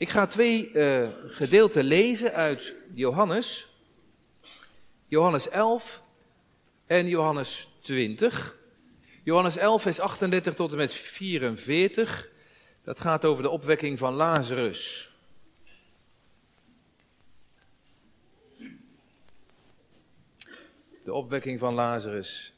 Ik ga twee uh, gedeelten lezen uit Johannes. Johannes 11 en Johannes 20. Johannes 11, vers 38 tot en met 44. Dat gaat over de opwekking van Lazarus. De opwekking van Lazarus.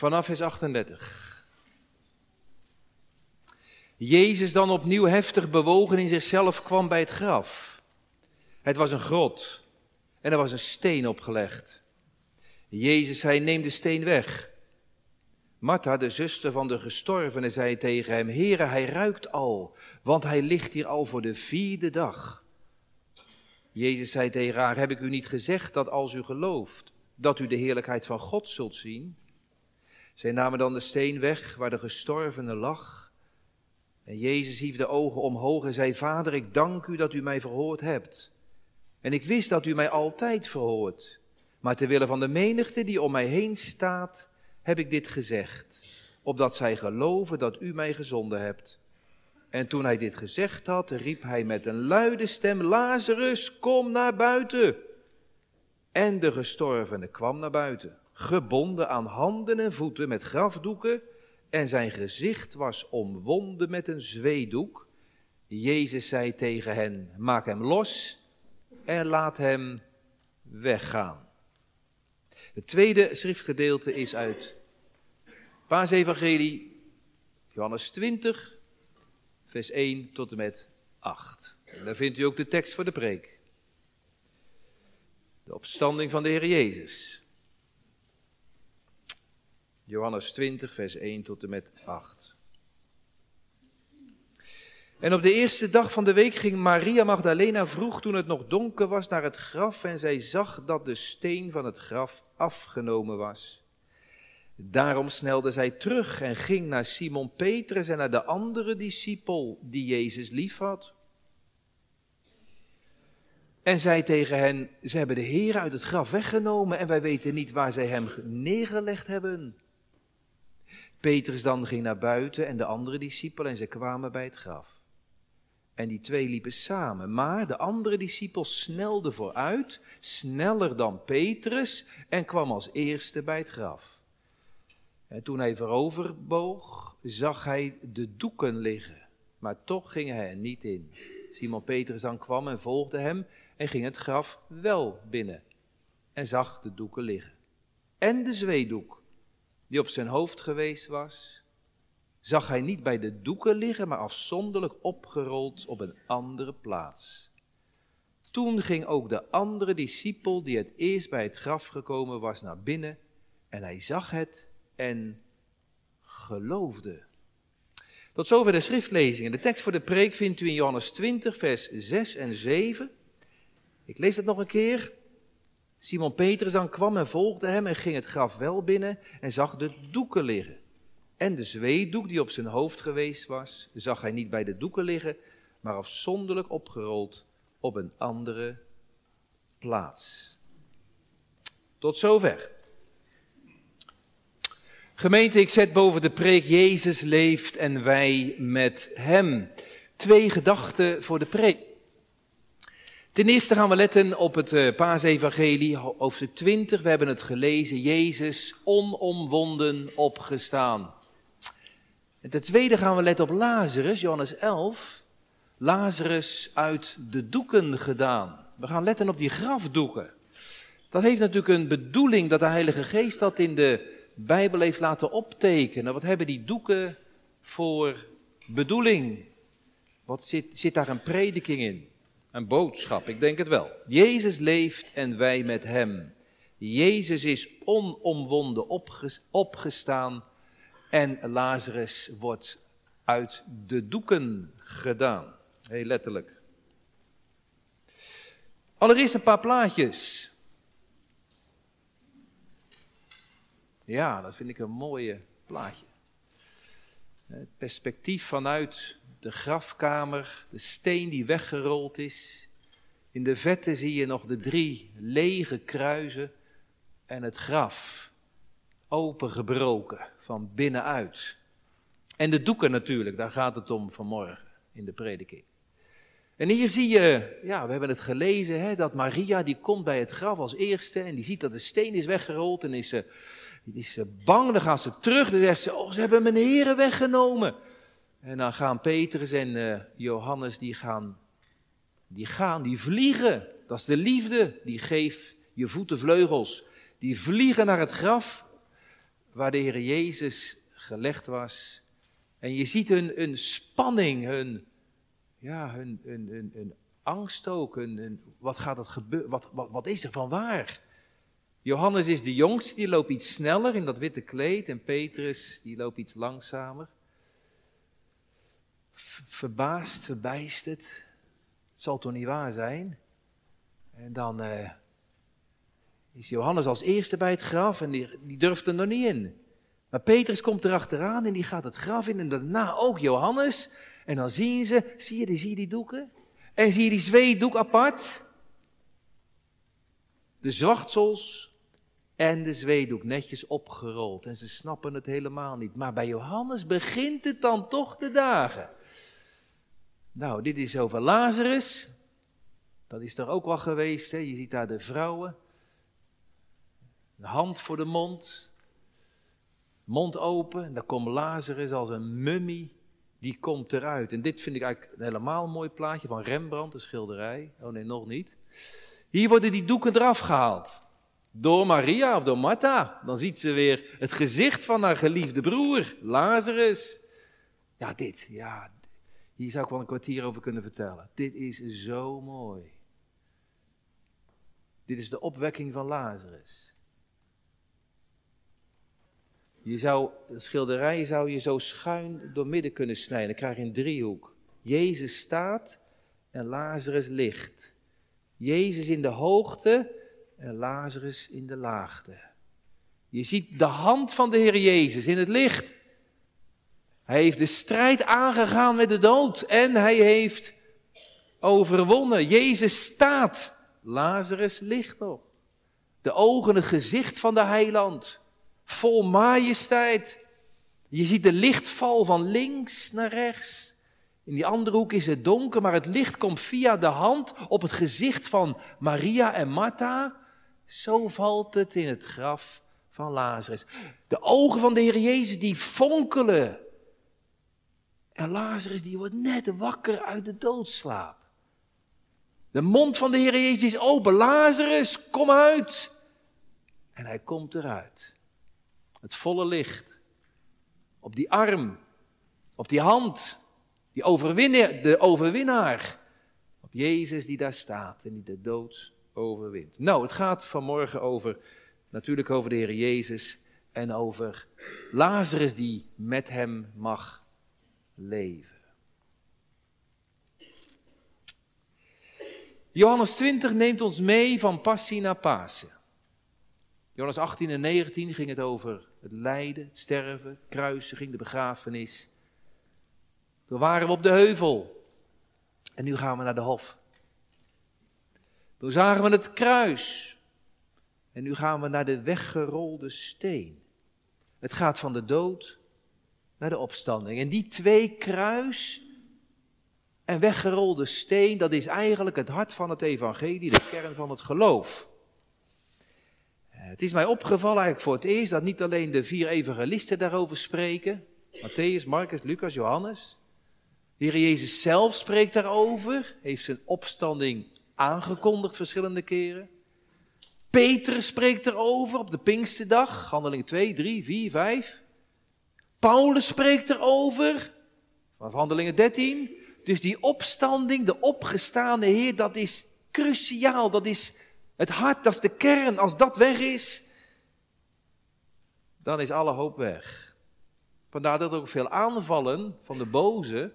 Vanaf vers 38. Jezus dan opnieuw heftig bewogen in zichzelf kwam bij het graf. Het was een grot en er was een steen opgelegd. Jezus zei, neem de steen weg. Martha, de zuster van de gestorvene, zei tegen hem, Heere, hij ruikt al, want hij ligt hier al voor de vierde dag. Jezus zei tegen haar, heb ik u niet gezegd dat als u gelooft, dat u de heerlijkheid van God zult zien? Zij namen dan de steen weg waar de gestorvene lag. En Jezus hief de ogen omhoog en zei, Vader, ik dank u dat u mij verhoord hebt. En ik wist dat u mij altijd verhoort. Maar ter wille van de menigte die om mij heen staat, heb ik dit gezegd, opdat zij geloven dat u mij gezonden hebt. En toen hij dit gezegd had, riep hij met een luide stem, Lazarus, kom naar buiten. En de gestorvene kwam naar buiten gebonden aan handen en voeten met grafdoeken en zijn gezicht was omwonden met een zweedoek. Jezus zei tegen hen, maak hem los en laat hem weggaan. Het tweede schriftgedeelte is uit Paasevangelie, Johannes 20, vers 1 tot en met 8. En daar vindt u ook de tekst voor de preek. De opstanding van de Heer Jezus. Johannes 20, vers 1 tot en met 8. En op de eerste dag van de week ging Maria Magdalena vroeg toen het nog donker was naar het graf en zij zag dat de steen van het graf afgenomen was. Daarom snelde zij terug en ging naar Simon Petrus en naar de andere discipel die Jezus liefhad. En zei tegen hen, ze hebben de Heer uit het graf weggenomen en wij weten niet waar zij hem neergelegd hebben. Petrus dan ging naar buiten en de andere discipel en ze kwamen bij het graf. En die twee liepen samen, maar de andere discipel snelde vooruit, sneller dan Petrus, en kwam als eerste bij het graf. En toen hij vooroverboog, zag hij de doeken liggen, maar toch ging hij er niet in. Simon Petrus dan kwam en volgde hem en ging het graf wel binnen en zag de doeken liggen. En de zweedoek die op zijn hoofd geweest was, zag hij niet bij de doeken liggen, maar afzonderlijk opgerold op een andere plaats. Toen ging ook de andere discipel, die het eerst bij het graf gekomen was, naar binnen en hij zag het en geloofde. Tot zover de schriftlezingen. De tekst voor de preek vindt u in Johannes 20, vers 6 en 7. Ik lees het nog een keer. Simon Petrus dan kwam en volgde hem en ging het graf wel binnen en zag de doeken liggen. En de zweedoek die op zijn hoofd geweest was, zag hij niet bij de doeken liggen, maar afzonderlijk opgerold op een andere plaats. Tot zover. Gemeente, ik zet boven de preek Jezus leeft en wij met hem. Twee gedachten voor de preek. Ten eerste gaan we letten op het uh, paasevangelie, hoofdstuk 20. We hebben het gelezen, Jezus onomwonden opgestaan. En ten tweede gaan we letten op Lazarus, Johannes 11. Lazarus uit de doeken gedaan. We gaan letten op die grafdoeken. Dat heeft natuurlijk een bedoeling dat de Heilige Geest dat in de Bijbel heeft laten optekenen. Wat hebben die doeken voor bedoeling? Wat zit, zit daar een prediking in? Een boodschap, ik denk het wel. Jezus leeft en wij met hem. Jezus is onomwonden opgestaan en Lazarus wordt uit de doeken gedaan. Heel letterlijk. Allereerst een paar plaatjes. Ja, dat vind ik een mooie plaatje. Het perspectief vanuit de grafkamer, de steen die weggerold is. In de vette zie je nog de drie lege kruizen en het graf, opengebroken van binnenuit. En de doeken natuurlijk, daar gaat het om vanmorgen in de prediking. En hier zie je, ja, we hebben het gelezen, hè, dat Maria die komt bij het graf als eerste en die ziet dat de steen is weggerold en is ze, is ze bang. Dan gaat ze terug, dan zegt ze, oh, ze hebben mijn heren weggenomen. En dan gaan Petrus en uh, Johannes, die gaan, die gaan, die vliegen. Dat is de liefde, die geeft je voeten vleugels. Die vliegen naar het graf waar de Heer Jezus gelegd was. En je ziet hun, hun spanning, hun, ja, hun, hun, hun, angst ook. Hun, wat gaat het gebeuren? Wat, wat, wat is er van waar? Johannes is de jongste, die loopt iets sneller in dat witte kleed. En Petrus, die loopt iets langzamer. Verbaasd, verbijsterd. Het zal toch niet waar zijn? En dan uh, is Johannes als eerste bij het graf en die, die durft er nog niet in. Maar Petrus komt erachteraan en die gaat het graf in en daarna ook Johannes. En dan zien ze, zie je, die, zie je die doeken? En zie je die zweetdoek apart? De zwachtsels en de zweetdoek netjes opgerold. En ze snappen het helemaal niet. Maar bij Johannes begint het dan toch te dagen. Nou, dit is over Lazarus. Dat is er ook wel geweest. Hè? Je ziet daar de vrouwen. Hand voor de mond. Mond open. En daar komt Lazarus als een mummie. Die komt eruit. En dit vind ik eigenlijk een helemaal mooi plaatje van Rembrandt, de schilderij. Oh nee, nog niet. Hier worden die doeken eraf gehaald. Door Maria of door Martha. Dan ziet ze weer het gezicht van haar geliefde broer, Lazarus. Ja, dit, ja, hier zou ik wel een kwartier over kunnen vertellen. Dit is zo mooi. Dit is de opwekking van Lazarus. Je zou, de schilderij zou je zo schuin door midden kunnen snijden. Dan krijg je een driehoek. Jezus staat en Lazarus ligt. Jezus in de hoogte en Lazarus in de laagte. Je ziet de hand van de Heer Jezus in het licht. Hij heeft de strijd aangegaan met de dood en hij heeft overwonnen. Jezus staat. Lazarus ligt nog. De ogen, het gezicht van de heiland vol majesteit. Je ziet de lichtval van links naar rechts. In die andere hoek is het donker, maar het licht komt via de hand op het gezicht van Maria en Martha. Zo valt het in het graf van Lazarus. De ogen van de Heer Jezus die fonkelen. En Lazarus die wordt net wakker uit de doodslaap. De mond van de Heer Jezus is open. Lazarus, kom uit. En hij komt eruit. Het volle licht. Op die arm. Op die hand. Die overwinnaar, de overwinnaar. Op Jezus die daar staat en die de dood overwint. Nou, het gaat vanmorgen over, natuurlijk over de Heer Jezus en over Lazarus die met hem mag leven. Johannes 20 neemt ons mee van passie naar Pasen. Johannes 18 en 19 ging het over het lijden, het sterven, kruisiging, de begrafenis. Toen waren we op de heuvel. En nu gaan we naar de hof. Toen zagen we het kruis. En nu gaan we naar de weggerolde steen. Het gaat van de dood naar de opstanding. En die twee kruis en weggerolde steen, dat is eigenlijk het hart van het evangelie, de kern van het geloof. Het is mij opgevallen eigenlijk voor het eerst dat niet alleen de vier evangelisten daarover spreken, Matthäus, Marcus, Lucas, Johannes. De Heer Jezus zelf spreekt daarover, heeft zijn opstanding aangekondigd verschillende keren. Petrus spreekt erover op de Pinksterdag, handeling 2, 3, 4, 5. Paulus spreekt erover, vanaf handelingen 13. Dus die opstanding, de opgestaande Heer, dat is cruciaal, dat is het hart, dat is de kern. Als dat weg is, dan is alle hoop weg. Vandaar dat ook veel aanvallen van de boze,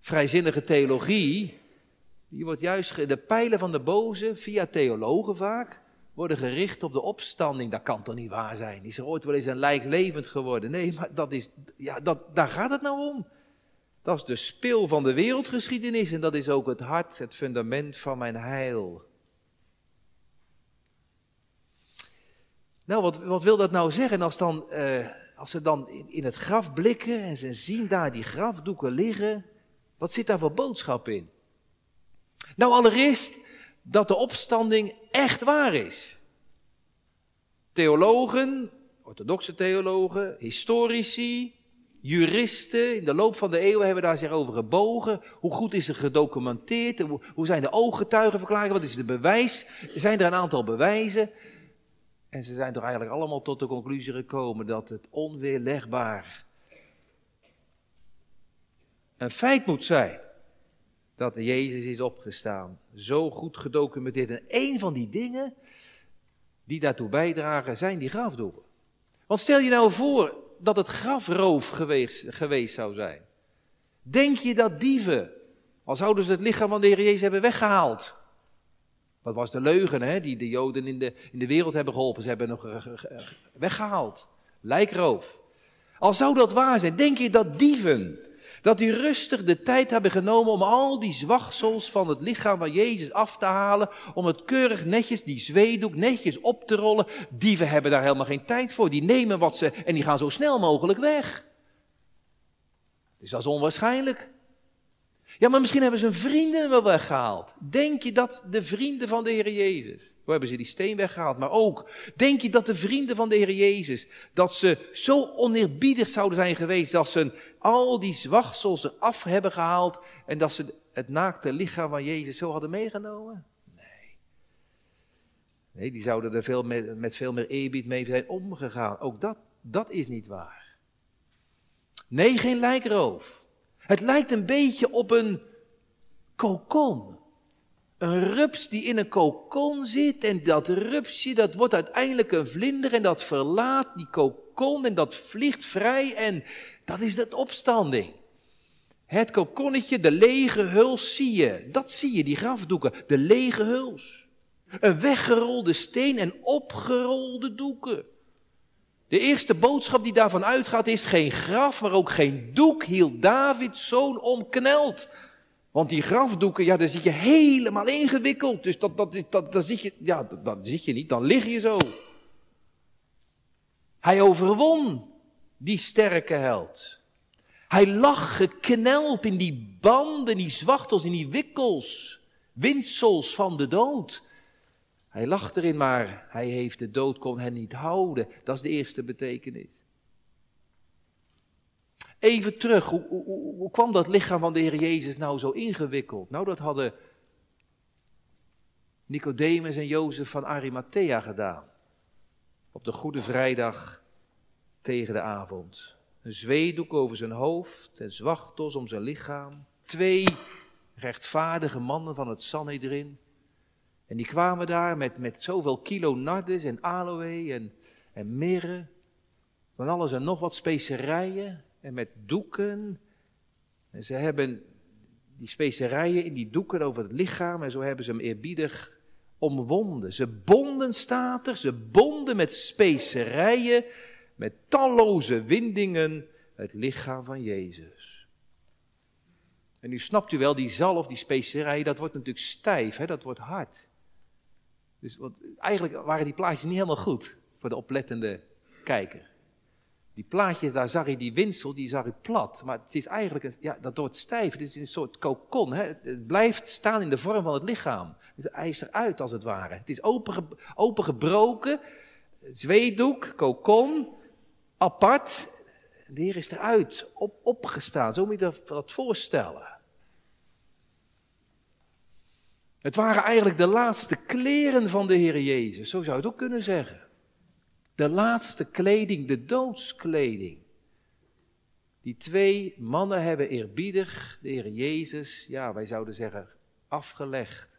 vrijzinnige theologie, die wordt juist, de pijlen van de boze, via theologen vaak, worden gericht op de opstanding. Dat kan toch niet waar zijn? Is er ooit wel eens een lijk levend geworden? Nee, maar dat is, ja, dat, daar gaat het nou om. Dat is de spil van de wereldgeschiedenis en dat is ook het hart, het fundament van mijn heil. Nou, wat, wat wil dat nou zeggen als, dan, uh, als ze dan in, in het graf blikken en ze zien daar die grafdoeken liggen? Wat zit daar voor boodschap in? Nou, allereerst dat de opstanding echt waar is. Theologen, orthodoxe theologen, historici, juristen in de loop van de eeuwen hebben daar zich over gebogen. Hoe goed is er gedocumenteerd? Hoe zijn de ooggetuigenverklaringen? Wat is de bewijs? Zijn er een aantal bewijzen? En ze zijn toch eigenlijk allemaal tot de conclusie gekomen dat het onweerlegbaar een feit moet zijn dat Jezus is opgestaan. Zo goed gedocumenteerd. En een van die dingen die daartoe bijdragen zijn die grafdoeken. Want stel je nou voor dat het grafroof geweest, geweest zou zijn. Denk je dat dieven, al zouden ze het lichaam van de Heer Jezus hebben weggehaald. Wat was de leugen hè, die de Joden in de, in de wereld hebben geholpen? Ze hebben nog weggehaald. Lijkroof. Al zou dat waar zijn, denk je dat dieven dat die rustig de tijd hebben genomen om al die zwagsels van het lichaam van Jezus af te halen. Om het keurig netjes, die zweedoek netjes op te rollen. Dieven hebben daar helemaal geen tijd voor. Die nemen wat ze en die gaan zo snel mogelijk weg. Dus dat is onwaarschijnlijk. Ja, maar misschien hebben ze hun vrienden wel weggehaald. Denk je dat de vrienden van de Heer Jezus, hoe hebben ze die steen weggehaald, maar ook, denk je dat de vrienden van de Heer Jezus, dat ze zo oneerbiedig zouden zijn geweest, dat ze al die zwachtsels eraf hebben gehaald en dat ze het naakte lichaam van Jezus zo hadden meegenomen? Nee. Nee, die zouden er veel met, met veel meer eerbied mee zijn omgegaan. Ook dat, dat is niet waar. Nee, geen lijkroof. Het lijkt een beetje op een kokon. Een rups die in een kokon zit en dat rupsje dat wordt uiteindelijk een vlinder en dat verlaat die kokon en dat vliegt vrij en dat is de opstanding. Het kokonnetje, de lege huls zie je. Dat zie je, die grafdoeken. De lege huls. Een weggerolde steen en opgerolde doeken. De eerste boodschap die daarvan uitgaat is geen graf, maar ook geen doek hield Davids zoon omkneld. Want die grafdoeken, ja, daar zit je helemaal ingewikkeld. Dus dat, dat, dat, dat, zit je, ja, dat, zit je niet, dan lig je zo. Hij overwon die sterke held. Hij lag gekneld in die banden, die zwachtels, in die wikkels, windsels van de dood. Hij lacht erin, maar hij heeft de dood, kon hen niet houden. Dat is de eerste betekenis. Even terug, hoe, hoe, kwam dat lichaam van de Heer Jezus nou zo ingewikkeld? Nou, dat hadden Nicodemus en Jozef van Arimathea gedaan. Op de Goede Vrijdag tegen de avond. Een zweedoek over zijn hoofd en zwachtels om zijn lichaam. Twee rechtvaardige mannen van het Sanhedrin en die kwamen daar met, met zoveel kilo nardes en aloe en, en mirre. Van alles en nog wat specerijen en met doeken. En ze hebben die specerijen in die doeken over het lichaam en zo hebben ze hem eerbiedig omwonden. Ze bonden, staat er, ze bonden met specerijen, met talloze windingen het lichaam van Jezus. En nu snapt u wel, die zalf, die specerijen, dat wordt natuurlijk stijf, hè? dat wordt hard. Dus want eigenlijk waren die plaatjes niet helemaal goed voor de oplettende kijker. Die plaatjes, daar zag je die winsel, die zag je plat. Maar het is eigenlijk, een, ja, dat wordt stijf. Het is een soort kokon. Hè? Het blijft staan in de vorm van het lichaam. Dus hij is eruit als het ware. Het is open, opengebroken. Zweedoek, kokon, apart. De Heer is eruit, op, opgestaan. Zo moet je dat voorstellen. Het waren eigenlijk de laatste kleren van de Heer Jezus, zo zou je het ook kunnen zeggen. De laatste kleding, de doodskleding. Die twee mannen hebben eerbiedig de Heer Jezus, ja, wij zouden zeggen, afgelegd.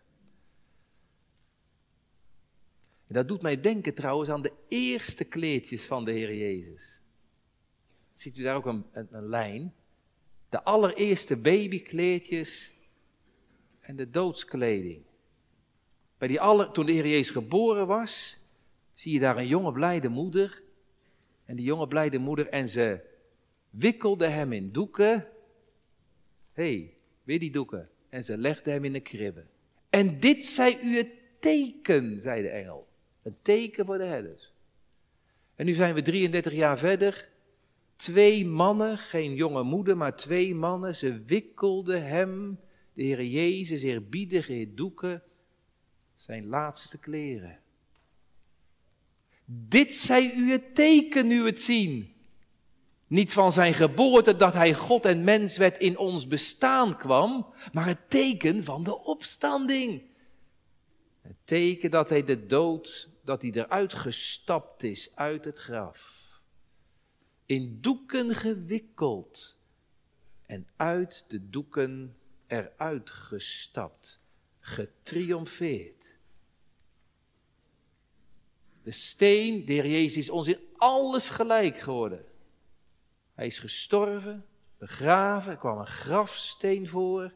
En dat doet mij denken trouwens aan de eerste kleedjes van de Heer Jezus. Ziet u daar ook een, een, een lijn? De allereerste babykleedjes en de doodskleding. Bij die alle, toen de Heer Jezus geboren was, zie je daar een jonge blijde moeder. En die jonge blijde moeder, en ze wikkelde hem in doeken. Hé, hey, weer die doeken. En ze legde hem in een kribbe. En dit zij u het teken, zei de engel. Een teken voor de herders. En nu zijn we 33 jaar verder. Twee mannen, geen jonge moeder, maar twee mannen. Ze wikkelden hem, de Heer Jezus, eerbiedig doeken, zijn laatste kleren. Dit zij u het teken, nu het zien. Niet van zijn geboorte dat hij God en mens werd in ons bestaan kwam, maar het teken van de opstanding. Het teken dat hij de dood, dat hij eruit gestapt is uit het graf. In doeken gewikkeld en uit de doeken eruit gestapt, getriomfeerd. De steen, de Jezus, is ons in alles gelijk geworden. Hij is gestorven, begraven, er kwam een grafsteen voor.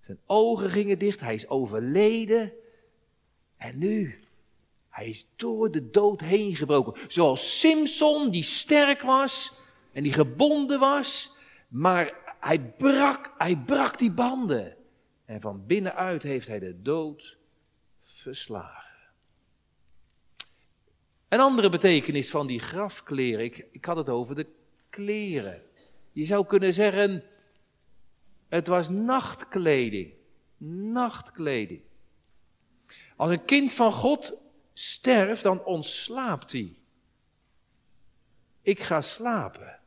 Zijn ogen gingen dicht, hij is overleden. En nu, hij is door de dood heen gebroken. Zoals Simpson, die sterk was en die gebonden was, maar hij brak, hij brak die banden. En van binnenuit heeft hij de dood verslagen. Een andere betekenis van die grafkleren, ik, ik had het over de kleren. Je zou kunnen zeggen, het was nachtkleding. Nachtkleding. Als een kind van God sterft, dan ontslaapt hij. Ik ga slapen.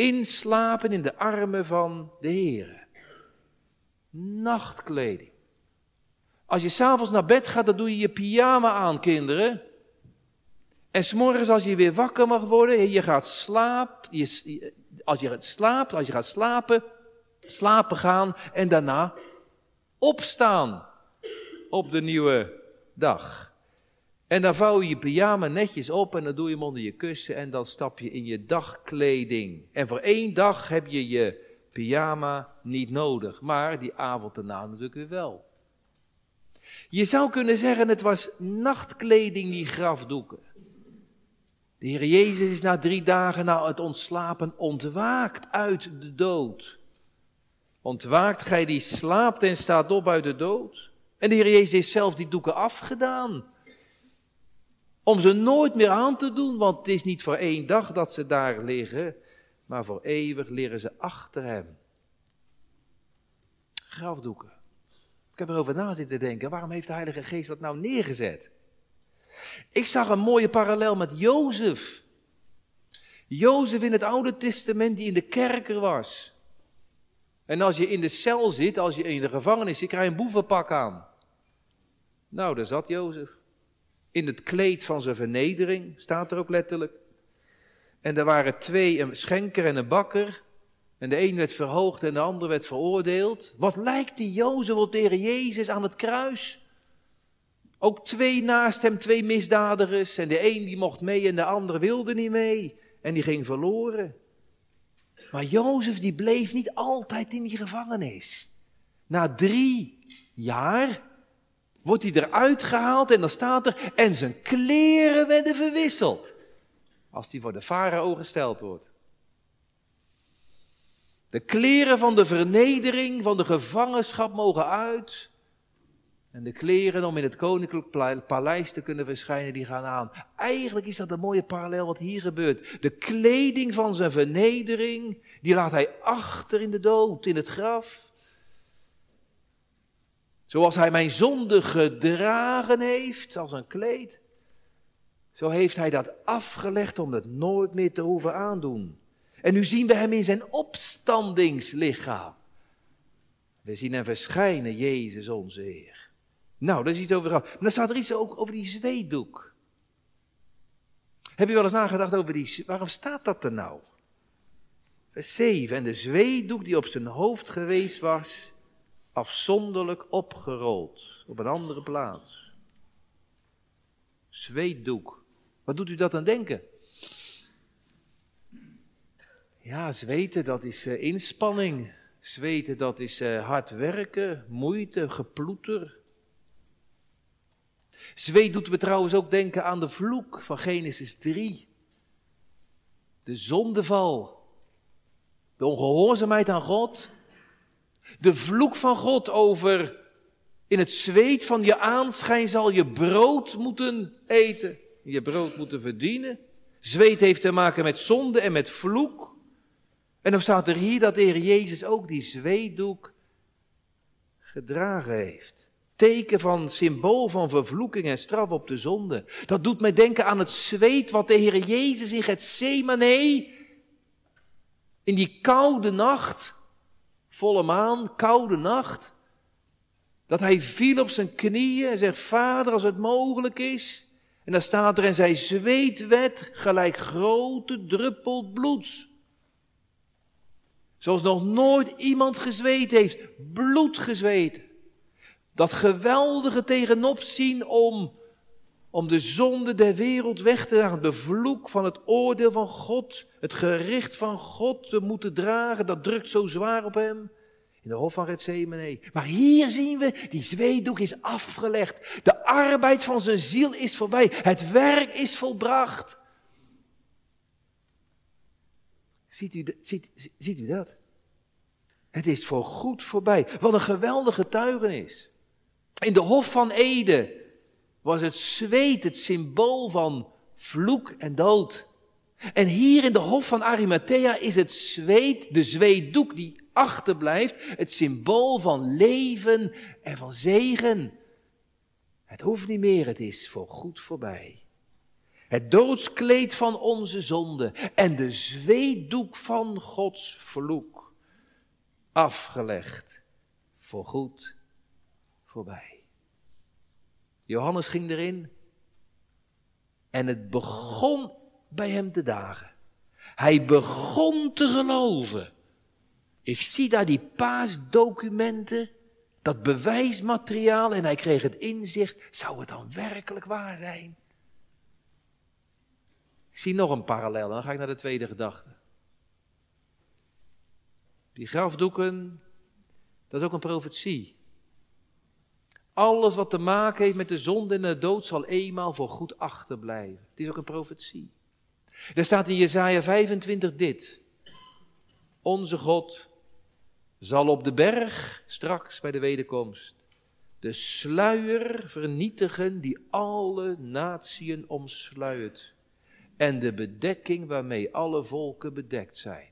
Inslapen in de armen van de Heer. Nachtkleding. Als je s'avonds naar bed gaat, dan doe je je pyjama aan, kinderen. En s'morgens als je weer wakker mag worden, je gaat slapen, je, als je slaapt, als je gaat slapen, slapen gaan en daarna opstaan op de nieuwe dag. En dan vouw je je pyjama netjes op en dan doe je hem onder je kussen en dan stap je in je dagkleding. En voor één dag heb je je pyjama niet nodig, maar die avond daarna natuurlijk weer wel. Je zou kunnen zeggen, het was nachtkleding, die grafdoeken. De Heer Jezus is na drie dagen na het ontslapen ontwaakt uit de dood. Ontwaakt gij die slaapt en staat op uit de dood? En de Heer Jezus heeft zelf die doeken afgedaan. Om ze nooit meer aan te doen, want het is niet voor één dag dat ze daar liggen, maar voor eeuwig liggen ze achter hem. Grafdoeken. Ik heb erover na zitten denken, waarom heeft de Heilige Geest dat nou neergezet? Ik zag een mooie parallel met Jozef. Jozef in het Oude Testament die in de kerker was. En als je in de cel zit, als je in de gevangenis zit, krijg je een boevenpak aan. Nou, daar zat Jozef. In het kleed van zijn vernedering, staat er ook letterlijk. En er waren twee, een schenker en een bakker. En de een werd verhoogd en de ander werd veroordeeld. Wat lijkt die Jozef op de Heer Jezus aan het kruis? Ook twee naast hem, twee misdadigers. En de een die mocht mee en de ander wilde niet mee. En die ging verloren. Maar Jozef die bleef niet altijd in die gevangenis. Na drie jaar wordt hij eruit gehaald en dan staat er, en zijn kleren werden verwisseld. Als hij voor de farao gesteld wordt. De kleren van de vernedering, van de gevangenschap mogen uit. En de kleren om in het koninklijk paleis te kunnen verschijnen, die gaan aan. Eigenlijk is dat een mooie parallel wat hier gebeurt. De kleding van zijn vernedering, die laat hij achter in de dood, in het graf. Zoals hij mijn zonde gedragen heeft als een kleed, zo heeft hij dat afgelegd om het nooit meer te hoeven aandoen. En nu zien we hem in zijn opstandingslichaam. We zien hem verschijnen, Jezus onze Heer. Nou, daar is iets over. Maar dan staat er iets ook over die zweetdoek. Heb je wel eens nagedacht over die, waarom staat dat er nou? Vers 7, en de zweetdoek die op zijn hoofd geweest was, afzonderlijk opgerold op een andere plaats. Zweetdoek. Wat doet u dat aan denken? Ja, zweten, dat is uh, inspanning. Zweten, dat is uh, hard werken, moeite, geploeter. Zweet doet me trouwens ook denken aan de vloek van Genesis 3. De zondeval. De ongehoorzaamheid aan God. De vloek van God over in het zweet van je aanschijn zal je brood moeten eten. Je brood moeten verdienen. Zweet heeft te maken met zonde en met vloek. En dan staat er hier dat de Heer Jezus ook die zweetdoek gedragen heeft. Teken van symbool van vervloeking en straf op de zonde. Dat doet mij denken aan het zweet wat de Heer Jezus in Gethsemane in die koude nacht, volle maan, koude nacht, dat hij viel op zijn knieën en zegt, Vader, als het mogelijk is. En dan staat er, en zij zweet werd gelijk grote druppel bloeds. Zoals nog nooit iemand gezweet heeft, bloed gezweten. Dat geweldige tegenopzien om, om de zonde der wereld weg te dragen, de vloek van het oordeel van God, het gericht van God te moeten dragen, dat drukt zo zwaar op hem. In de hof van Gethsemane. Maar hier zien we, die zweetdoek is afgelegd. De arbeid van zijn ziel is voorbij. Het werk is volbracht. Ziet u, ziet, ziet u dat? Het is voor goed voorbij. Wat een geweldige getuigenis. In de Hof van Ede was het zweet het symbool van vloek en dood. En hier in de Hof van Arimathea is het zweet, de zweetdoek die achterblijft, het symbool van leven en van zegen. Het hoeft niet meer, het is voor goed voorbij. Het doodskleed van onze zonde en de zweetdoek van Gods vloek. Afgelegd, voor goed voorbij. Johannes ging erin en het begon bij hem te dagen. Hij begon te geloven. Ik zie daar die paasdocumenten, dat bewijsmateriaal en hij kreeg het inzicht. Zou het dan werkelijk waar zijn? Ik zie nog een parallel en dan ga ik naar de tweede gedachte. Die grafdoeken, dat is ook een profetie. Alles wat te maken heeft met de zonde en de dood zal eenmaal voor goed achterblijven. Het is ook een profetie. Er staat in Jesaja 25 dit. Onze God zal op de berg straks bij de wederkomst de sluier vernietigen die alle natieën omsluit en de bedekking waarmee alle volken bedekt zijn.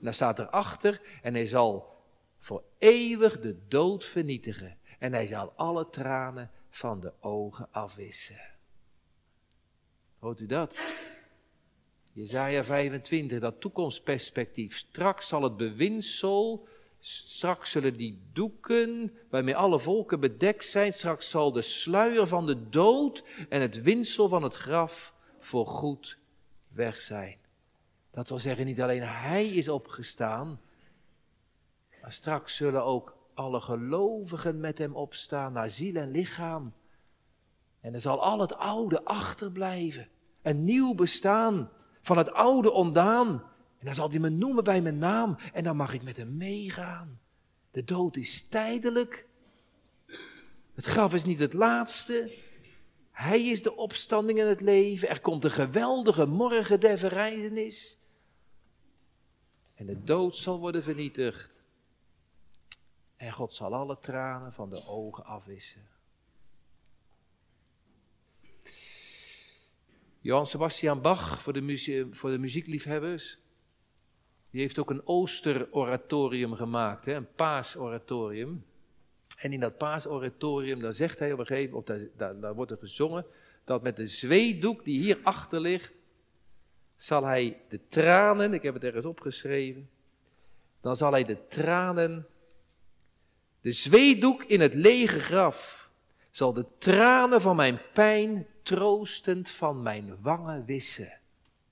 Daar staat erachter en hij zal voor eeuwig de dood vernietigen en hij zal alle tranen van de ogen afwissen. Hoort u dat? Jezaja 25, dat toekomstperspectief. Straks zal het bewinsel, straks zullen die doeken waarmee alle volken bedekt zijn, straks zal de sluier van de dood en het winsel van het graf voor goed weg zijn. Dat wil zeggen, niet alleen hij is opgestaan, maar straks zullen ook alle gelovigen met hem opstaan naar ziel en lichaam. En er zal al het oude achterblijven, een nieuw bestaan van het oude ontdaan. En dan zal hij me noemen bij mijn naam en dan mag ik met hem meegaan. De dood is tijdelijk. Het graf is niet het laatste. Hij is de opstanding en het leven. Er komt een geweldige morgen der verrijzenis. En de dood zal worden vernietigd. En God zal alle tranen van de ogen afwissen. Johann Sebastian Bach, voor de, voor de muziekliefhebbers, die heeft ook een Oosteroratorium gemaakt, hè, een paasoratorium. En in dat paasoratorium, daar zegt hij op een gegeven moment, daar, daar, wordt er gezongen, dat met de zweedoek die hier achter ligt, zal hij de tranen, ik heb het ergens opgeschreven, dan zal hij de tranen, de zweedoek in het lege graf, zal de tranen van mijn pijn troostend van mijn wangen wissen.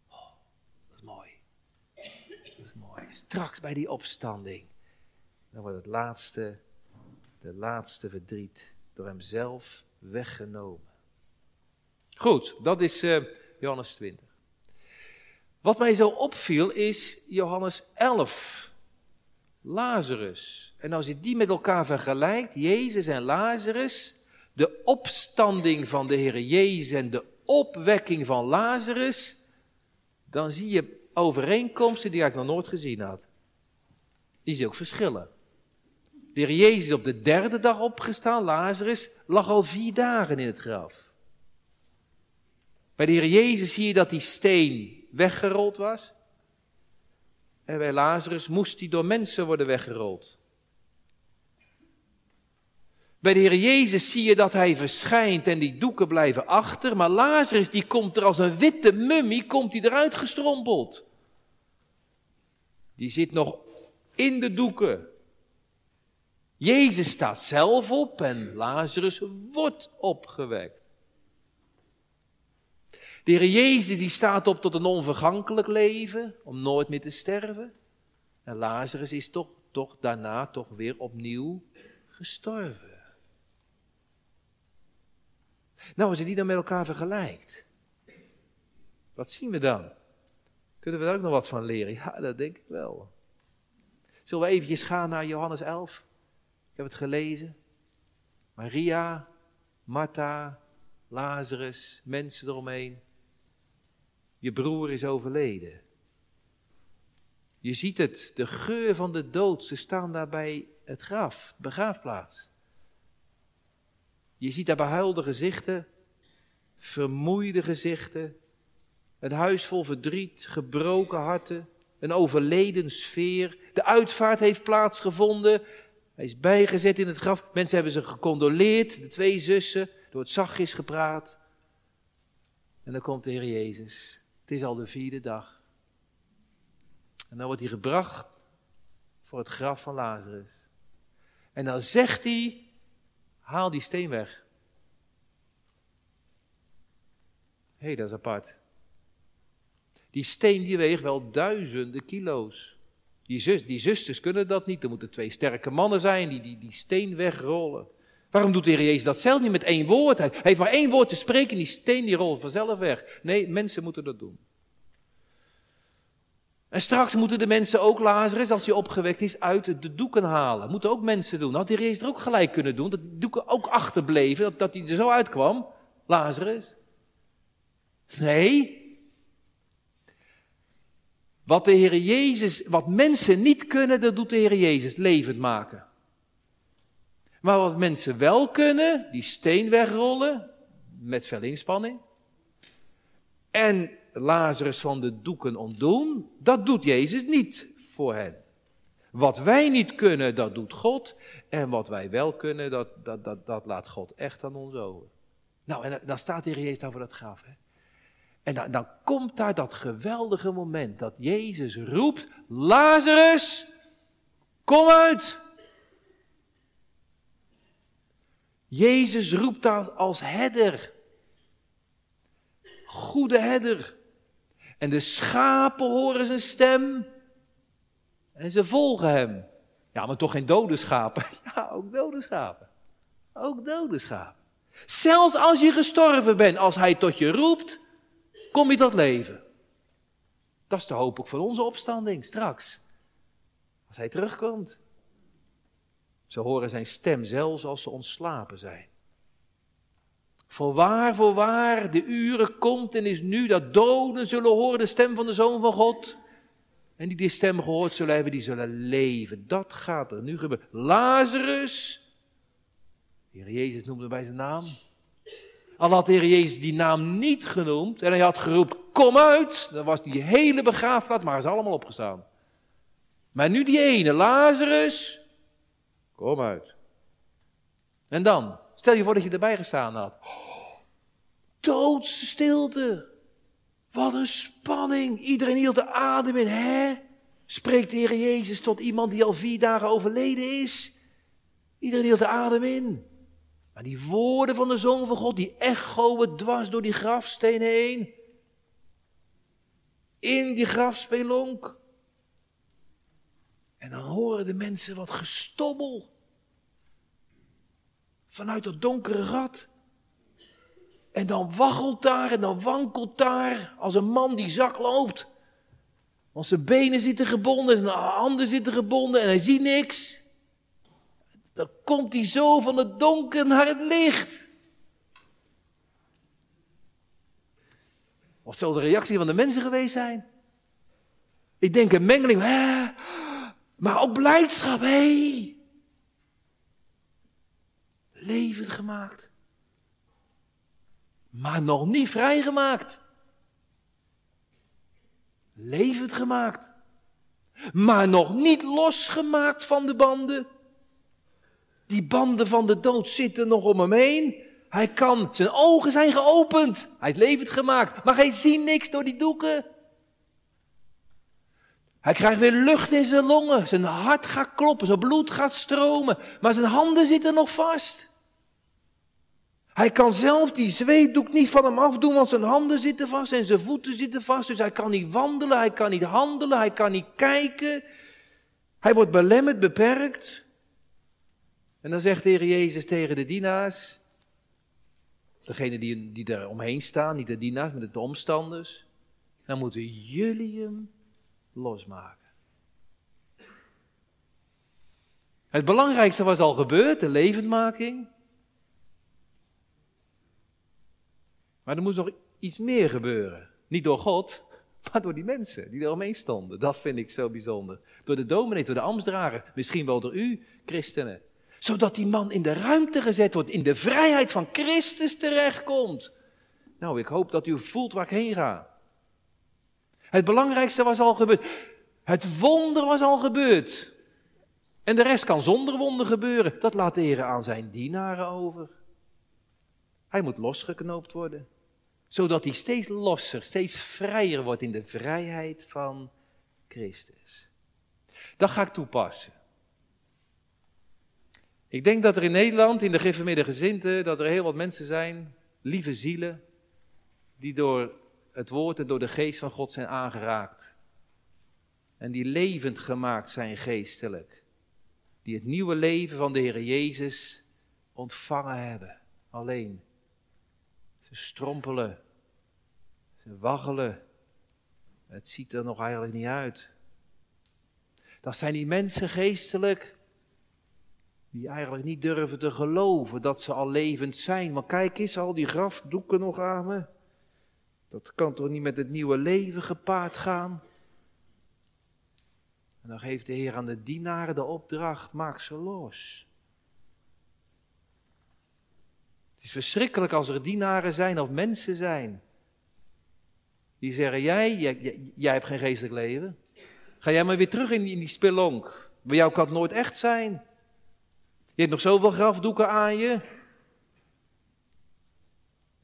Oh, dat is mooi. Dat is mooi. Straks bij die opstanding, dan wordt het laatste, de laatste verdriet door hemzelf weggenomen. Goed, dat is uh, Johannes 20. Wat mij zo opviel is Johannes 11. Lazarus. En als je die met elkaar vergelijkt, Jezus en Lazarus, de opstanding van de Heer Jezus en de opwekking van Lazarus, dan zie je overeenkomsten die ik nog nooit gezien had. Je ziet ook verschillen. De heer Jezus is op de derde dag opgestaan. Lazarus lag al vier dagen in het graf. Bij de heer Jezus zie je dat die steen weggerold was. En bij Lazarus moest die door mensen worden weggerold. Bij de Heer Jezus zie je dat hij verschijnt en die doeken blijven achter, maar Lazarus die komt er als een witte mummie, komt hij eruit gestrompeld. Die zit nog in de doeken. Jezus staat zelf op en Lazarus wordt opgewekt. De Heer Jezus die staat op tot een onvergankelijk leven, om nooit meer te sterven. En Lazarus is toch, toch daarna toch weer opnieuw gestorven. Nou, als je die dan met elkaar vergelijkt, wat zien we dan? Kunnen we daar ook nog wat van leren? Ja, dat denk ik wel. Zullen we eventjes gaan naar Johannes 11? Ik heb het gelezen. Maria, Martha, Lazarus, mensen eromheen. Je broer is overleden. Je ziet het, de geur van de dood, ze staan daar bij het graf, de begraafplaats. Je ziet daar behuilde gezichten, vermoeide gezichten, een huis vol verdriet, gebroken harten, een overleden sfeer. De uitvaart heeft plaatsgevonden. Hij is bijgezet in het graf. Mensen hebben ze gecondoleerd, de twee zussen, door het zachtjes gepraat. En dan komt de Heer Jezus. Het is al de vierde dag. En dan wordt hij gebracht voor het graf van Lazarus. En dan zegt hij Haal die steen weg. Hé, hey, dat is apart. Die steen die weegt wel duizenden kilo's. Die, zus, die zusters kunnen dat niet. Er moeten twee sterke mannen zijn die die, die steen wegrollen. Waarom doet de Heer Jezus dat zelf niet met één woord? Hij heeft maar één woord te spreken die steen die rolt vanzelf weg. Nee, mensen moeten dat doen. En straks moeten de mensen ook Lazarus, als hij opgewekt is, uit de doeken halen. Moeten ook mensen doen. Had de Jezus er ook gelijk kunnen doen, dat de doeken ook achterbleven, dat, dat hij er zo uitkwam, Lazarus. Nee. Wat de Heer Jezus, wat mensen niet kunnen, dat doet de Heer Jezus, levend maken. Maar wat mensen wel kunnen, die steen wegrollen, met veel inspanning. En Lazarus van de doeken ontdoen, dat doet Jezus niet voor hen. Wat wij niet kunnen, dat doet God. En wat wij wel kunnen, dat, dat, dat, dat laat God echt aan ons over. Nou, en dan staat de Heer Jezus daar voor dat graf. Hè? En dan, dan komt daar dat geweldige moment dat Jezus roept, Lazarus, kom uit. Jezus roept daar als herder. Goede herder. En de schapen horen zijn stem en ze volgen hem. Ja, maar toch geen dode schapen. Ja, ook dode schapen. Ook dode schapen. Zelfs als je gestorven bent, als hij tot je roept, kom je tot leven. Dat is de hoop ook van onze opstanding straks. Als hij terugkomt. Ze horen zijn stem zelfs als ze ontslapen zijn. Voorwaar, voorwaar, de uren komt en is nu dat doden zullen horen de stem van de Zoon van God. En die die stem gehoord zullen hebben, die zullen leven. Dat gaat er nu gebeuren. Lazarus, de Heer Jezus noemde bij zijn naam. Al had de Heer Jezus die naam niet genoemd en hij had geroepen, kom uit. Dan was die hele begraafplaats, maar hij is allemaal opgestaan. Maar nu die ene, Lazarus, kom uit. En dan, Stel je voor dat je erbij gestaan had. Doodse stilte. Wat een spanning. Iedereen hield de adem in. Hè? Spreekt de Heer Jezus tot iemand die al vier dagen overleden is? Iedereen hield de adem in. Maar die woorden van de Zoon van God, die echoen dwars door die grafsteen heen. In die grafspelonk. En dan horen de mensen wat gestobbel vanuit dat donkere gat. En dan waggelt daar en dan wankelt daar als een man die zak loopt. Want zijn benen zitten gebonden, zijn handen zitten gebonden en hij ziet niks. Dan komt hij zo van het donker naar het licht. Wat zal de reactie van de mensen geweest zijn? Ik denk een mengeling. Maar ook blijdschap. Hé, levend gemaakt. Maar nog niet vrijgemaakt. Levend gemaakt. Maar nog niet losgemaakt van de banden. Die banden van de dood zitten nog om hem heen. Hij kan, zijn ogen zijn geopend. Hij is levend gemaakt. Maar hij ziet niks door die doeken. Hij krijgt weer lucht in zijn longen. Zijn hart gaat kloppen. Zijn bloed gaat stromen. Maar zijn handen zitten nog vast. Hij kan zelf die zweetdoek niet van hem afdoen, want zijn handen zitten vast en zijn voeten zitten vast. Dus hij kan niet wandelen, hij kan niet handelen, hij kan niet kijken. Hij wordt belemmerd, beperkt. En dan zegt de Heer Jezus tegen de dienaars, degene die, die er omheen staan, niet de dienaars, maar de omstanders, dan moeten jullie hem losmaken. Het belangrijkste was al gebeurd, de levendmaking. Maar er moest nog iets meer gebeuren. Niet door God, maar door die mensen die er omheen stonden. Dat vind ik zo bijzonder. Door de dominee, door de ambtsdrager, misschien wel door u, christenen. Zodat die man in de ruimte gezet wordt, in de vrijheid van Christus terechtkomt. Nou, ik hoop dat u voelt waar ik heen ga. Het belangrijkste was al gebeurd. Het wonder was al gebeurd. En de rest kan zonder wonder gebeuren. Dat laat de Heer aan zijn dienaren over. Hij moet losgeknoopt worden zodat hij steeds losser, steeds vrijer wordt in de vrijheid van Christus. Dat ga ik toepassen. Ik denk dat er in Nederland, in de gereformeerde gezinten, dat er heel wat mensen zijn, lieve zielen, die door het woord en door de geest van God zijn aangeraakt. En die levend gemaakt zijn geestelijk. Die het nieuwe leven van de Heer Jezus ontvangen hebben. Alleen. Ze strompelen. Ze waggelen. Het ziet er nog eigenlijk niet uit. Dat zijn die mensen geestelijk die eigenlijk niet durven te geloven dat ze al levend zijn. Maar kijk eens, al die grafdoeken nog aan me. Dat kan toch niet met het nieuwe leven gepaard gaan? En dan geeft de Heer aan de dienaren de opdracht, maak ze los. is verschrikkelijk als er dienaren zijn of mensen zijn. Die zeggen, jij, jij, jij, hebt geen geestelijk leven. Ga jij maar weer terug in die, in die spelonk. Bij jou kan het nooit echt zijn. Je hebt nog zoveel grafdoeken aan je.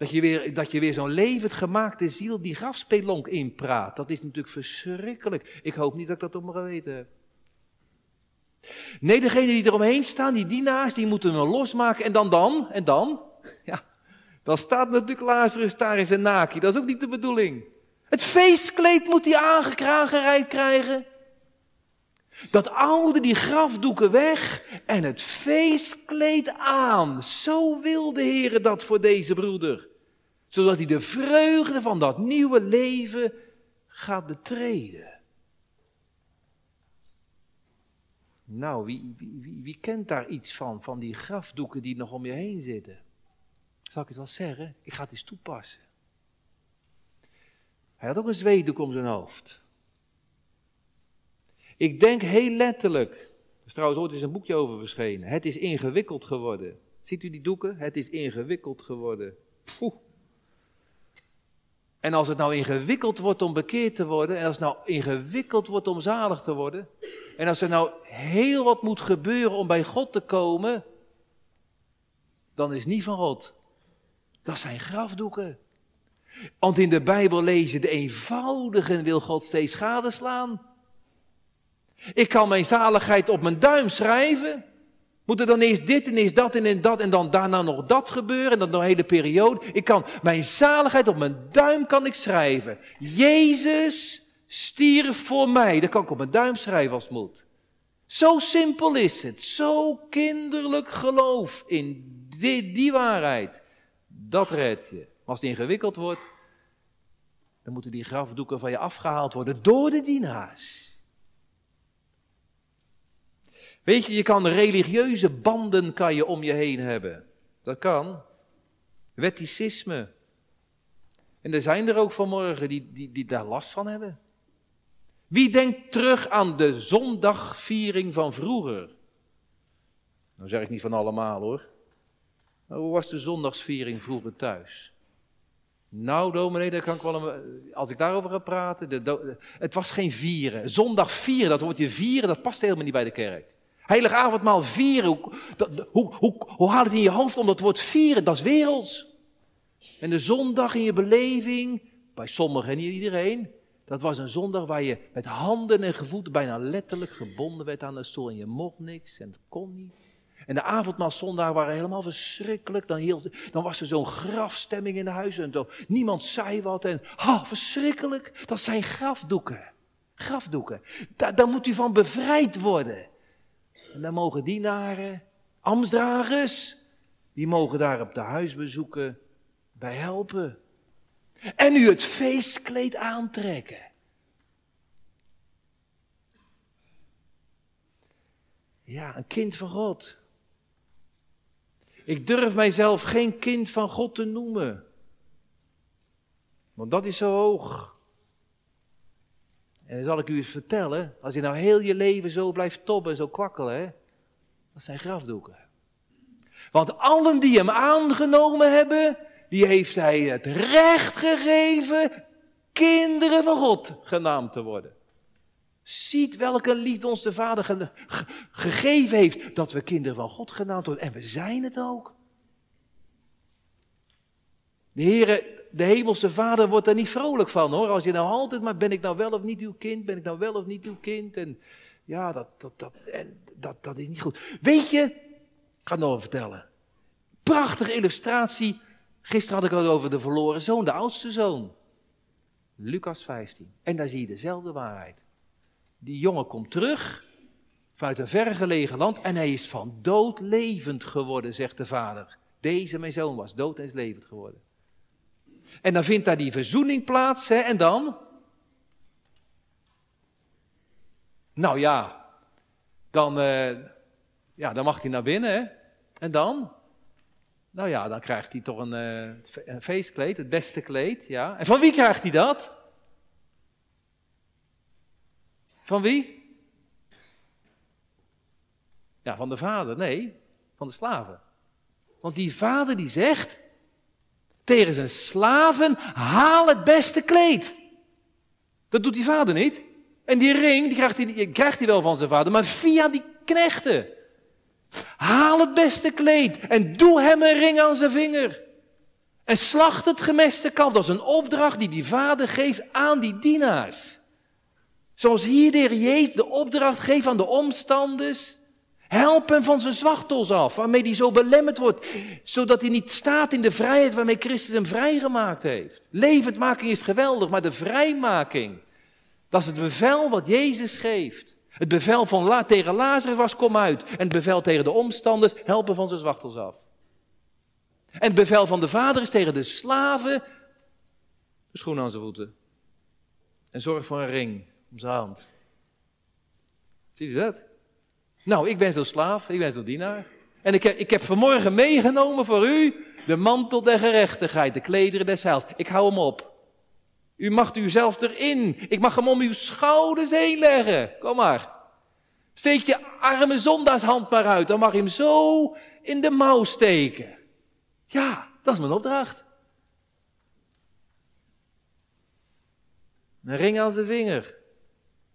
Dat je weer, dat je weer zo'n levend gemaakte ziel die grafspelonk inpraat. Dat is natuurlijk verschrikkelijk. Ik hoop niet dat ik dat op mijn geweten heb. Nee, degene die eromheen staan, die dienaars, die moeten hem losmaken. En dan dan, en dan? Ja, dan staat natuurlijk Lazarus daar in zijn naki. Dat is ook niet de bedoeling. Het feestkleed moet hij aangekragen krijgen. Dat oude, die grafdoeken weg en het feestkleed aan. Zo wil de Heer dat voor deze broeder. Zodat hij de vreugde van dat nieuwe leven gaat betreden. Nou, wie, wie, wie, kent daar iets van, van die grafdoeken die nog om je heen zitten? Zal ik het wel zeggen? Ik ga het eens toepassen. Hij had ook een zweetdoek om zijn hoofd. Ik denk heel letterlijk, er is trouwens ooit eens een boekje over verschenen. Het is ingewikkeld geworden. Ziet u die doeken? Het is ingewikkeld geworden. Poeh. En als het nou ingewikkeld wordt om bekeerd te worden, en als het nou ingewikkeld wordt om zalig te worden, en als er nou heel wat moet gebeuren om bij God te komen, dan is niet van God. Dat zijn grafdoeken. Want in de Bijbel lezen de eenvoudigen wil God steeds gadeslaan. Ik kan mijn zaligheid op mijn duim schrijven. Moet er dan eerst dit en eerst dat en, dat en dan daarna nog dat gebeuren en dan nog een hele periode. Ik kan mijn zaligheid op mijn duim kan ik schrijven. Jezus stierf voor mij. Dat kan ik op mijn duim schrijven als het moet. Zo simpel is het. Zo kinderlijk geloof in die, die waarheid. Dat redt je. als het ingewikkeld wordt, dan moeten die grafdoeken van je afgehaald worden door de dienaars. Weet je, je kan religieuze banden kan je om je heen hebben. Dat kan. Wetticisme. En er zijn er ook vanmorgen die, die, die daar last van hebben. Wie denkt terug aan de zondagviering van vroeger? Nou zeg ik niet van allemaal hoor. Maar hoe was de zondagsviering vroeger thuis? Nou, dominee, daar kan ik wel een, als ik daarover ga praten. Het was geen vieren. Zondag vieren, dat woordje vieren, dat past helemaal niet bij de kerk. Heilige avondmaal vieren, hoe, hoe, hoe, hoe haal het in je hoofd om dat woord vieren? Dat is werelds. En de zondag in je beleving, bij sommigen en niet iedereen, dat was een zondag waar je met handen en gevoeten bijna letterlijk gebonden werd aan de stoel. En je mocht niks en het kon niet. En de avondmaalzondagen waren helemaal verschrikkelijk. Dan, hield, dan was er zo'n grafstemming in de huizen. En niemand zei wat. En ha, verschrikkelijk. Dat zijn grafdoeken. Grafdoeken. Daar, daar moet u van bevrijd worden. En dan mogen dienaren, ambtsdragers, die mogen daar op de huisbezoeken bij helpen. En u het feestkleed aantrekken. Ja, een kind van God. Ik durf mijzelf geen kind van God te noemen. Want dat is zo hoog. En dan zal ik u eens vertellen, als je nou heel je leven zo blijft tobben, zo kwakkelen, hè, dat zijn grafdoeken. Want allen die hem aangenomen hebben, die heeft hij het recht gegeven kinderen van God genaamd te worden. Ziet welke liefde ons de Vader gegeven heeft dat we kinderen van God genaamd worden. En we zijn het ook. De Heere, de hemelse Vader wordt er niet vrolijk van hoor. Als je nou altijd maar ben ik nou wel of niet uw kind, ben ik nou wel of niet uw kind. En ja, dat, dat, dat, en dat, dat is niet goed. Weet je, ik ga het nog vertellen. Prachtige illustratie. Gisteren had ik het over de verloren zoon, de oudste zoon. Lucas 15. En daar zie je dezelfde waarheid. Die jongen komt terug vanuit een vergelegen land en hij is van dood levend geworden, zegt de vader. Deze mijn zoon was dood en is levend geworden. En dan vindt daar die verzoening plaats, hè, en dan? Nou ja, dan, uh, ja, dan mag hij naar binnen, hè. En dan? Nou ja, dan krijgt hij toch een, uh, een feestkleed, het beste kleed, ja. En van wie krijgt hij dat? Van wie? Ja, van de vader. Nee, van de slaven. Want die vader die zegt tegen zijn slaven, haal het beste kleed. Dat doet die vader niet. En die ring, die krijgt hij, die krijgt hij wel van zijn vader, maar via die knechten. Haal het beste kleed en doe hem een ring aan zijn vinger. En slacht het gemeste kalf. Dat is een opdracht die die vader geeft aan die dienaars. Zoals hier de Heer Jezus de opdracht geeft aan de omstanders. Help hem van zijn zwachtels af, waarmee hij zo belemmerd wordt, zodat hij niet staat in de vrijheid waarmee Christus hem vrijgemaakt heeft. Levendmaking is geweldig, maar de vrijmaking, dat is het bevel wat Jezus geeft. Het bevel van La tegen Lazarus was, kom uit. En het bevel tegen de omstanders, helpen van zijn zwachtels af. En het bevel van de vader is tegen de slaven, de schoen aan zijn voeten. En zorg voor een ring om zijn hand. Ziet u dat? Nou, ik ben zo'n slaaf, ik ben zo'n dienaar. En ik heb, ik heb vanmorgen meegenomen voor u de mantel der gerechtigheid, de klederen des heils. Ik hou hem op. U mag u zelf erin. Ik mag hem om uw schouders heen leggen. Kom maar. Steek je arme zondagshand maar uit. Dan mag je hem zo in de mouw steken. Ja, dat is mijn opdracht. Een ring aan zijn vinger.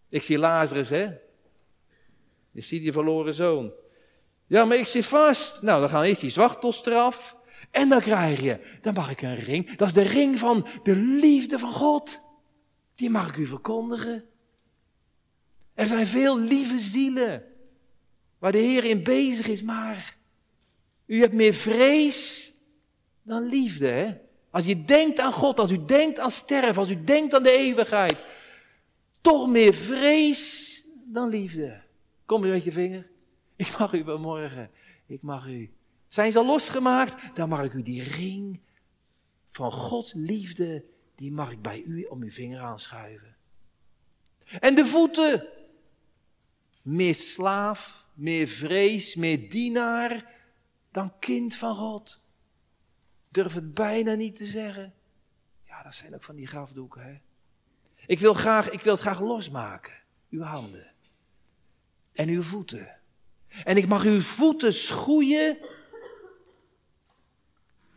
Ik zie Lazarus, hè? Je ziet die verloren zoon. Ja, maar ik zit vast. Nou, dan gaan eerst die zwachtelstraf. En dan krijg je, dan mag ik een ring. Dat is de ring van de liefde van God. Die mag ik u verkondigen. Er zijn veel lieve zielen waar de Heer in bezig is, maar u hebt meer vrees dan liefde. Hè? Als je denkt aan God, als u denkt aan sterven, als u denkt aan de eeuwigheid, toch meer vrees dan liefde. Kom eens met je vinger. Ik mag u vanmorgen, ik mag u. Zijn ze losgemaakt? Dan mag ik u die ring van Gods liefde, die mag ik bij u om uw vinger aanschuiven. En de voeten. Meer slaaf, meer vrees, meer dienaar dan kind van God. Durf het bijna niet te zeggen. Ja, dat zijn ook van die grafdoeken, hè. Ik wil, graag, ik wil het graag losmaken. Uw handen. En uw voeten. En ik mag uw voeten schoeien.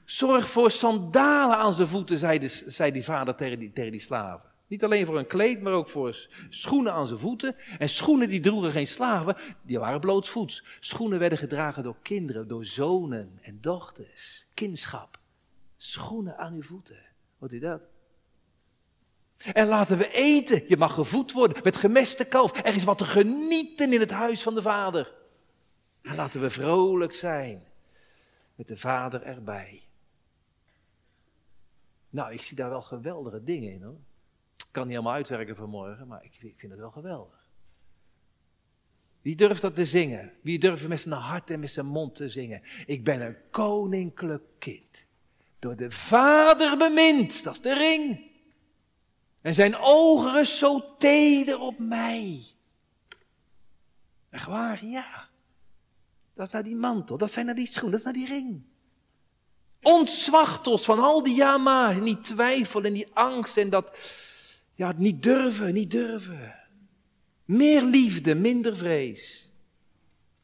Zorg voor sandalen aan zijn voeten, zei, de, zei die vader tegen die, tegen die slaven. Niet alleen voor een kleed, maar ook voor schoenen aan zijn voeten. En schoenen die droegen geen slaven, die waren blootsvoets. Schoenen werden gedragen door kinderen, door zonen en dochters. Kindschap. Schoenen aan uw voeten. Hoort u dat? En laten we eten. Je mag gevoed worden met gemeste kalf. Er is wat te genieten in het huis van de Vader. En laten we vrolijk zijn met de Vader erbij. Nou, ik zie daar wel geweldige dingen in hoor. Ik kan niet helemaal uitwerken vanmorgen, maar ik vind het wel geweldig. Wie durft dat te zingen? Wie durft met zijn hart en met zijn mond te zingen? Ik ben een koninklijk kind. Door de Vader bemind, dat is de ring. En zijn ogen rust zo teder op mij. Echt waar, ja. Dat is naar die mantel, dat zijn naar die schoenen, dat is naar die ring. Ontzwacht ons van al die ja en die twijfel en die angst en dat, ja, niet durven, niet durven. Meer liefde, minder vrees.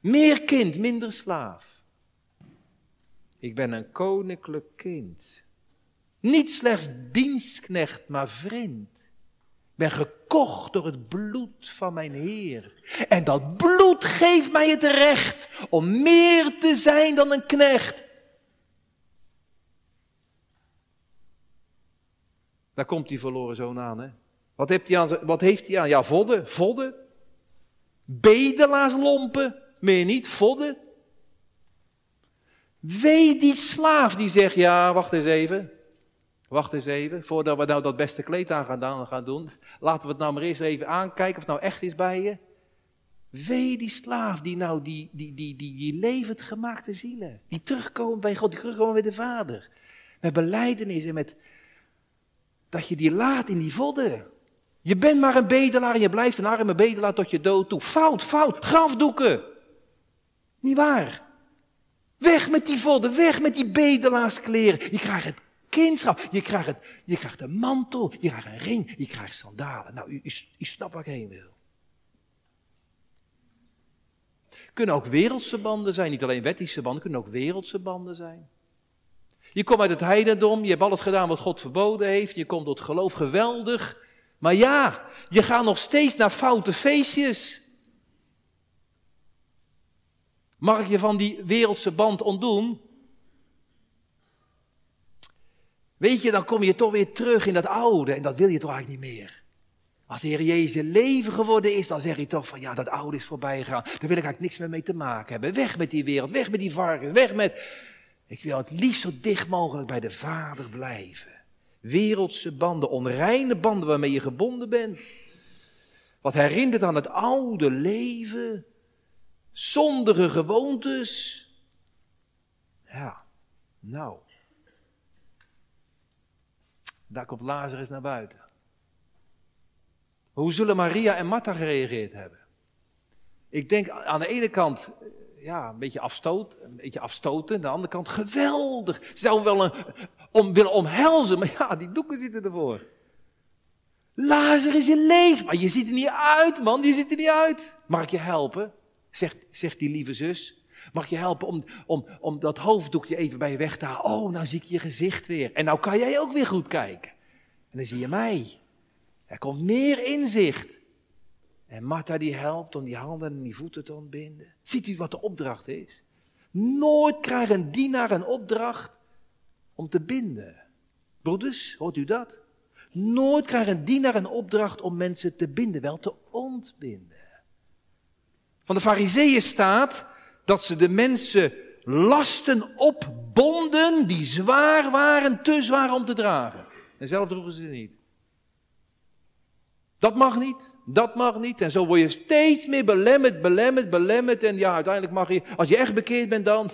Meer kind, minder slaaf. Ik ben een koninklijk kind. Niet slechts dienstknecht, maar vriend. Ik ben gekocht door het bloed van mijn Heer. En dat bloed geeft mij het recht om meer te zijn dan een knecht. Daar komt die verloren zoon aan, hè? Wat heeft hij aan? Wat heeft hij aan? Ja, vodden, vodden. Bedelaarslompen, meer niet, vodden. Wee die slaaf die zegt, ja, wacht eens even. Wacht eens even, voordat we nou dat beste kleed aan gaan, doen. Laten we het nou maar eens even aankijken of het nou echt is bij je. Wee die slaaf die nou die, die, die, die, die levend gemaakte zielen. Die terugkomen bij God, die terugkomen bij de Vader. Met beleidenis en met dat je die laat in die vodden. Je bent maar een bedelaar en je blijft een arme bedelaar tot je dood toe. Fout, fout, grafdoeken. Niet waar. Weg met die vodden, weg met die bedelaarskleren. Je krijgt het je krijgt, je krijgt een mantel, je krijgt een ring, je krijgt sandalen. Nou, u snapt waar ik heen wil. Kunnen ook wereldse banden zijn, niet alleen wettische banden, kunnen ook wereldse banden zijn. Je komt uit het heidendom, je hebt alles gedaan wat God verboden heeft, je komt tot geloof, geweldig. Maar ja, je gaat nog steeds naar foute feestjes. Mag ik je van die wereldse band ontdoen? Weet je, dan kom je toch weer terug in dat oude en dat wil je toch eigenlijk niet meer. Als de Heer Jezus leven geworden is, dan zeg je toch van ja, dat oude is voorbij gegaan. Daar wil ik eigenlijk niks meer mee te maken hebben. Weg met die wereld, weg met die varkens, weg met... Ik wil het liefst zo dicht mogelijk bij de Vader blijven. Wereldse banden, onreine banden waarmee je gebonden bent. Wat herinnert aan het oude leven. Zondige gewoontes. Ja, nou. Daar komt Lazarus naar buiten. Hoe zullen Maria en Martha gereageerd hebben? Ik denk aan de ene kant ja, een beetje afstoot, een beetje afstoten. Aan de andere kant geweldig. Ze zouden wel een, om, willen omhelzen, maar ja, die doeken zitten ervoor. Lazarus, je leeft, maar je ziet er niet uit, man, je ziet er niet uit. Mag ik je helpen? Zegt, zegt die lieve zus. Mag je helpen om, om, om dat hoofddoekje even bij je weg te halen? Oh, nou zie ik je gezicht weer. En nou kan jij ook weer goed kijken. En dan zie je mij. Er komt meer inzicht. En Martha die helpt om die handen en die voeten te ontbinden. Ziet u wat de opdracht is? Nooit krijgt een dienaar een opdracht om te binden. Broeders, hoort u dat? Nooit krijgt een dienaar een opdracht om mensen te binden, wel te ontbinden. Van de fariseeën staat dat ze de mensen lasten opbonden die zwaar waren, te zwaar om te dragen. En zelf droegen ze niet. Dat mag niet, dat mag niet. En zo word je steeds meer belemmerd, belemmerd, belemmerd. En ja, uiteindelijk mag je, als je echt bekeerd bent dan.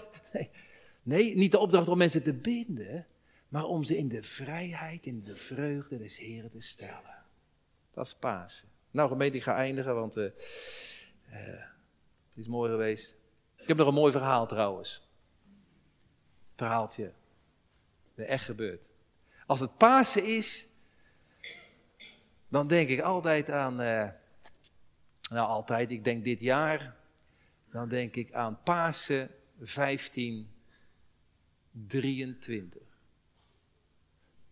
Nee, niet de opdracht om mensen te binden, maar om ze in de vrijheid, in de vreugde des Heren te stellen. Dat is Pasen. Nou gemeente, ik ga eindigen, want uh, uh, het is mooi geweest. Ik heb nog een mooi verhaal trouwens. Verhaaltje. Dat echt gebeurt. Als het Pasen is, dan denk ik altijd aan, uh, nou altijd, ik denk dit jaar, dan denk ik aan Pasen 1523.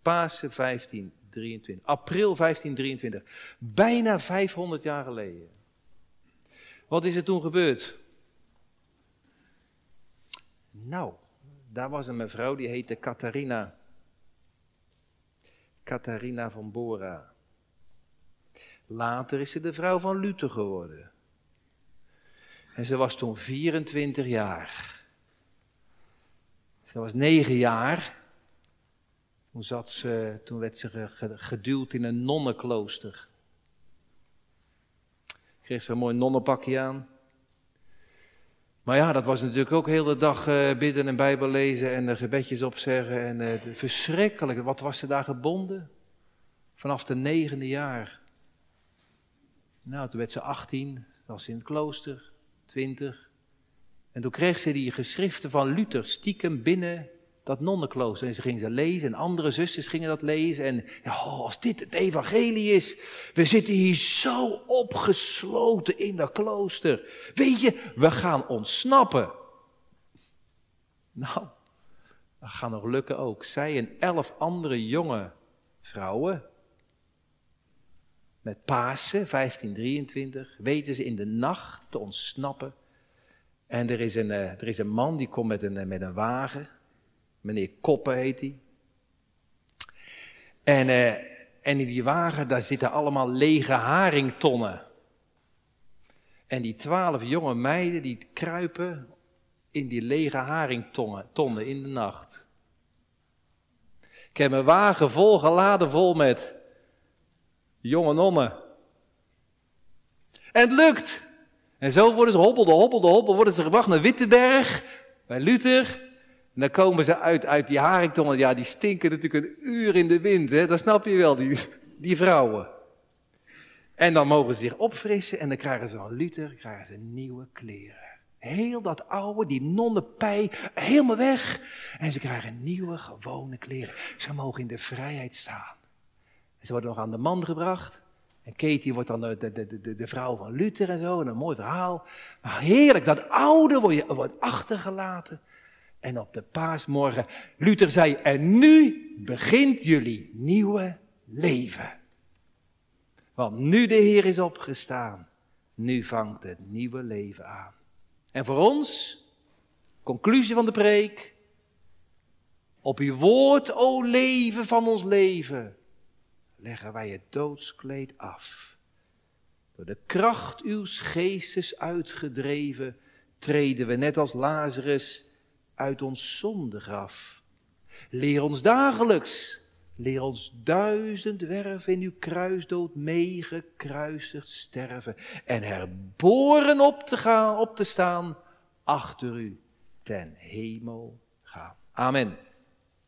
Pasen 1523, april 1523, bijna 500 jaar geleden. Wat is er toen gebeurd? Nou, daar was een mevrouw die heette Catharina. Catharina van Bora. Later is ze de vrouw van Luther geworden. En ze was toen 24 jaar. Ze was 9 jaar. Toen, zat ze, toen werd ze geduwd in een nonnenklooster. Kreeg ze een mooi nonnenpakje aan. Maar ja, dat was natuurlijk ook heel de dag uh, bidden en Bijbel lezen en gebedjes opzeggen. En uh, verschrikkelijk. Wat was ze daar gebonden? Vanaf de negende jaar. Nou, toen werd ze 18, was ze in het klooster, 20. En toen kreeg ze die geschriften van Luther stiekem binnen dat nonnenklooster. En ze ging ze lezen en andere zusters gingen dat lezen. En oh, als dit het evangelie is, we zitten hier zo opgesloten in dat klooster. Weet je, we gaan ontsnappen. Nou, dat gaat nog lukken ook. Zij en elf andere jonge vrouwen. Met Pasen 1523 weten ze in de nacht te ontsnappen. En er is een, eh, er is een man die komt met een, eh, met een wagen. Meneer Koppen heet hij. En, uh, en in die wagen, daar zitten allemaal lege haringtonnen. En die twaalf jonge meiden, die kruipen in die lege haringtonnen tonnen in de nacht. Ik heb mijn wagen vol geladen, vol met jonge nonnen. En het lukt. En zo worden ze hobbelde, hobbelde, hobbelde, worden ze gebracht naar Wittenberg, bij Luther. En dan komen ze uit, uit die haringtongen, ja, die stinken natuurlijk een uur in de wind, hè? dat snap je wel, die, die vrouwen. En dan mogen ze zich opfrissen en dan krijgen ze van Luther krijgen ze nieuwe kleren. Heel dat oude, die nonnenpij, helemaal weg. En ze krijgen nieuwe, gewone kleren. Ze mogen in de vrijheid staan. Ze worden nog aan de man gebracht. En Katie wordt dan de, de, de, de, vrouw van Luther en zo. En een mooi verhaal. Maar heerlijk, dat oude wordt, wordt achtergelaten. En op de paasmorgen, Luther zei, en nu begint jullie nieuwe leven. Want nu de Heer is opgestaan, nu vangt het nieuwe leven aan. En voor ons, conclusie van de preek, op uw woord, o leven van ons leven, leggen wij het doodskleed af. Door de kracht uw geestes uitgedreven, treden we net als Lazarus uit ons zondegraf. Leer ons dagelijks, leer ons duizend werven in uw kruisdood meegekruisigd sterven en herboren op te gaan, op te staan, achter u ten hemel gaan. Amen.